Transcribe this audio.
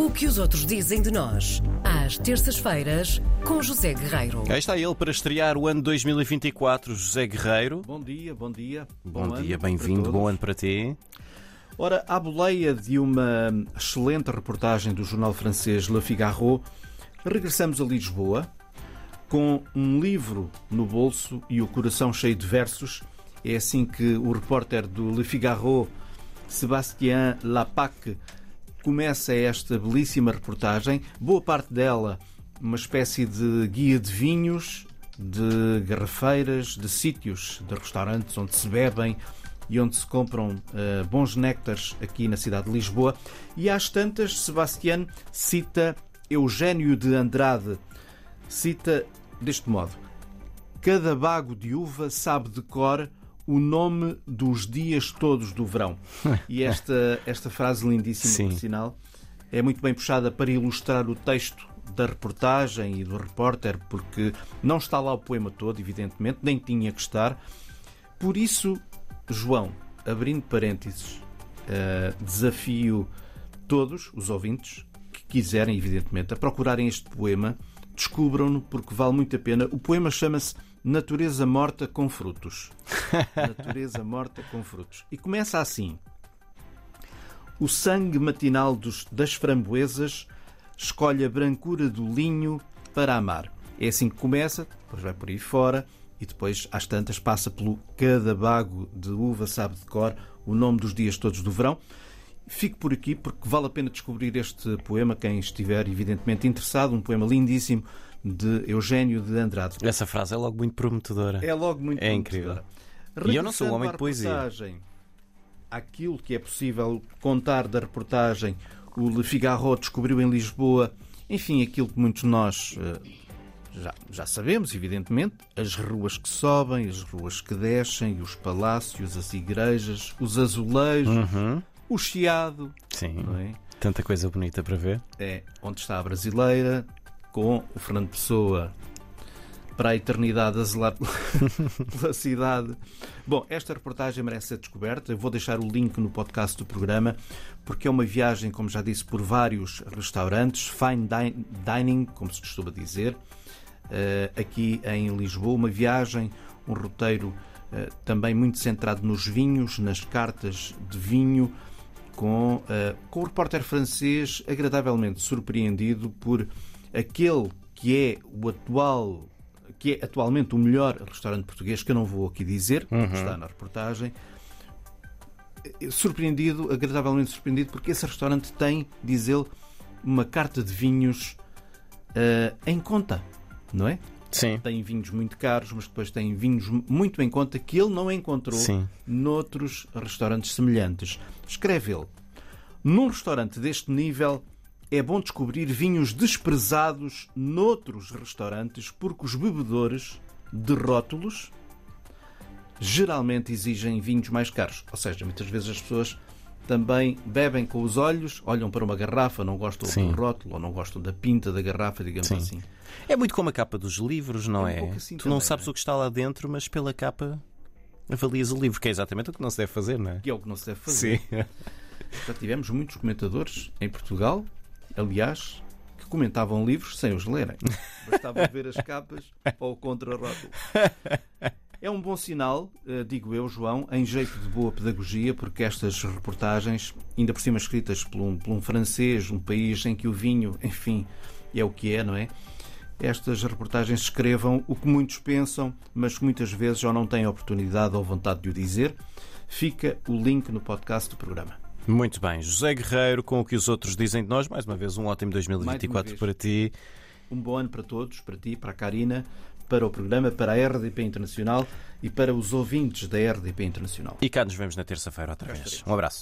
O que os outros dizem de nós, às terças-feiras, com José Guerreiro. Aí está ele para estrear o ano 2024, José Guerreiro. Bom dia, bom dia. Bom, ano dia, bem-vindo, bom ano para ti. Ora, à boleia de uma excelente reportagem do jornal francês Le Figaro, regressamos a Lisboa com um livro no bolso e o coração cheio de versos. É assim que o repórter do Le Figaro, Sébastien Lapac, começa esta belíssima reportagem. Boa parte dela uma espécie de guia de vinhos, de garrafeiras, de sítios, de restaurantes onde se bebem e onde se compram eh, bons néctares aqui na cidade de Lisboa. E às tantas, Sebastián cita Eugênio de Andrade. Cita deste modo: Cada bago de uva sabe de cor o nome dos dias todos do verão. E esta, esta frase lindíssima, Sim. por sinal, é muito bem puxada para ilustrar o texto da reportagem e do repórter, porque não está lá o poema todo, evidentemente, nem tinha que estar. Por isso, João, abrindo parênteses, eh, desafio todos os ouvintes que quiserem, evidentemente, a procurarem este poema, descubram-no porque vale muito a pena. O poema chama-se Natureza Morta com Frutos. Natureza Morta com Frutos. E começa assim. O sangue matinal dos- das framboesas escolhe a brancura do linho para amar. É assim que começa, depois vai por aí fora e depois, às tantas, passa pelo cada bago de uva, sabe de cor, o nome dos dias todos do verão. Fico por aqui porque vale a pena descobrir este poema, quem estiver evidentemente interessado, um poema lindíssimo de Eugênio de Andrade. Essa frase é logo muito prometedora. É logo muito É incrível. E eu não sou um homem de poesia. Aquilo que é possível contar da reportagem, o Le Figaro descobriu em Lisboa, enfim, aquilo que muitos de nós eh, já, já sabemos, evidentemente, as ruas que sobem, as ruas que descem, os palácios, as igrejas, os azulejos, Uhum. o chiado, Sim, é? tanta coisa bonita para ver. é onde está a brasileira, com o Fernando Pessoa para a eternidade a zelar pela cidade. Bom, esta reportagem merece ser descoberta. Eu vou deixar o link no podcast do programa, porque é uma viagem, como já disse, por vários restaurantes, fine din- dining, como se costuma dizer, eh, aqui em Lisboa. Uma viagem, um roteiro eh, também muito centrado nos vinhos, nas cartas de vinho, com, eh, com o repórter francês agradavelmente surpreendido por aquele que é o atual que é atualmente o melhor restaurante português, que eu não vou aqui dizer, porque está na reportagem. Eh, Surpreendido, agradavelmente surpreendido, porque esse restaurante tem, diz ele, uma carta de vinhos eh, em conta, não é? Sim. Tem vinhos muito caros, mas depois tem vinhos muito em conta que ele não encontrou Sim. noutros restaurantes semelhantes. Escreve ele: Num restaurante deste nível é bom descobrir vinhos desprezados noutros restaurantes porque os bebedores de rótulos geralmente exigem vinhos mais caros. Ou seja, muitas vezes as pessoas também bebem com os olhos, olham para uma garrafa, não gostam Sim. do rótulo ou não gostam da pinta da garrafa, digamos Sim. assim. É muito como a capa dos livros, não É um é? assim tu não também, sabes não é? o que está lá dentro, mas pela capa avalias o livro, que é exatamente o que não se deve fazer, não é? Que é o que não se deve fazer. Sim. Já tivemos muitos comentadores em Portugal, aliás, que comentavam livros sem os lerem. Bastava ver as capas ou o contrarótulo. É um bom sinal, eh, digo eu, João, em jeito de boa pedagogia, porque estas reportagens, ainda por cima escritas por um, por um francês, um país em que o vinho, enfim, é o que é, não é? Estas reportagens escrevam o que muitos pensam, mas que muitas vezes já não têm oportunidade ou vontade de o dizer. Fica o link no podcast do programa. Muito bem. José Guerreiro, com o que os outros dizem de nós, mais uma vez um ótimo Mais 2024 uma vez. para ti. Um bom ano para todos, para ti, para a Karina, para o programa, para a RDP Internacional e para os ouvintes da RDP Internacional. E cá nos vemos na terça-feira outra vez. Um abraço.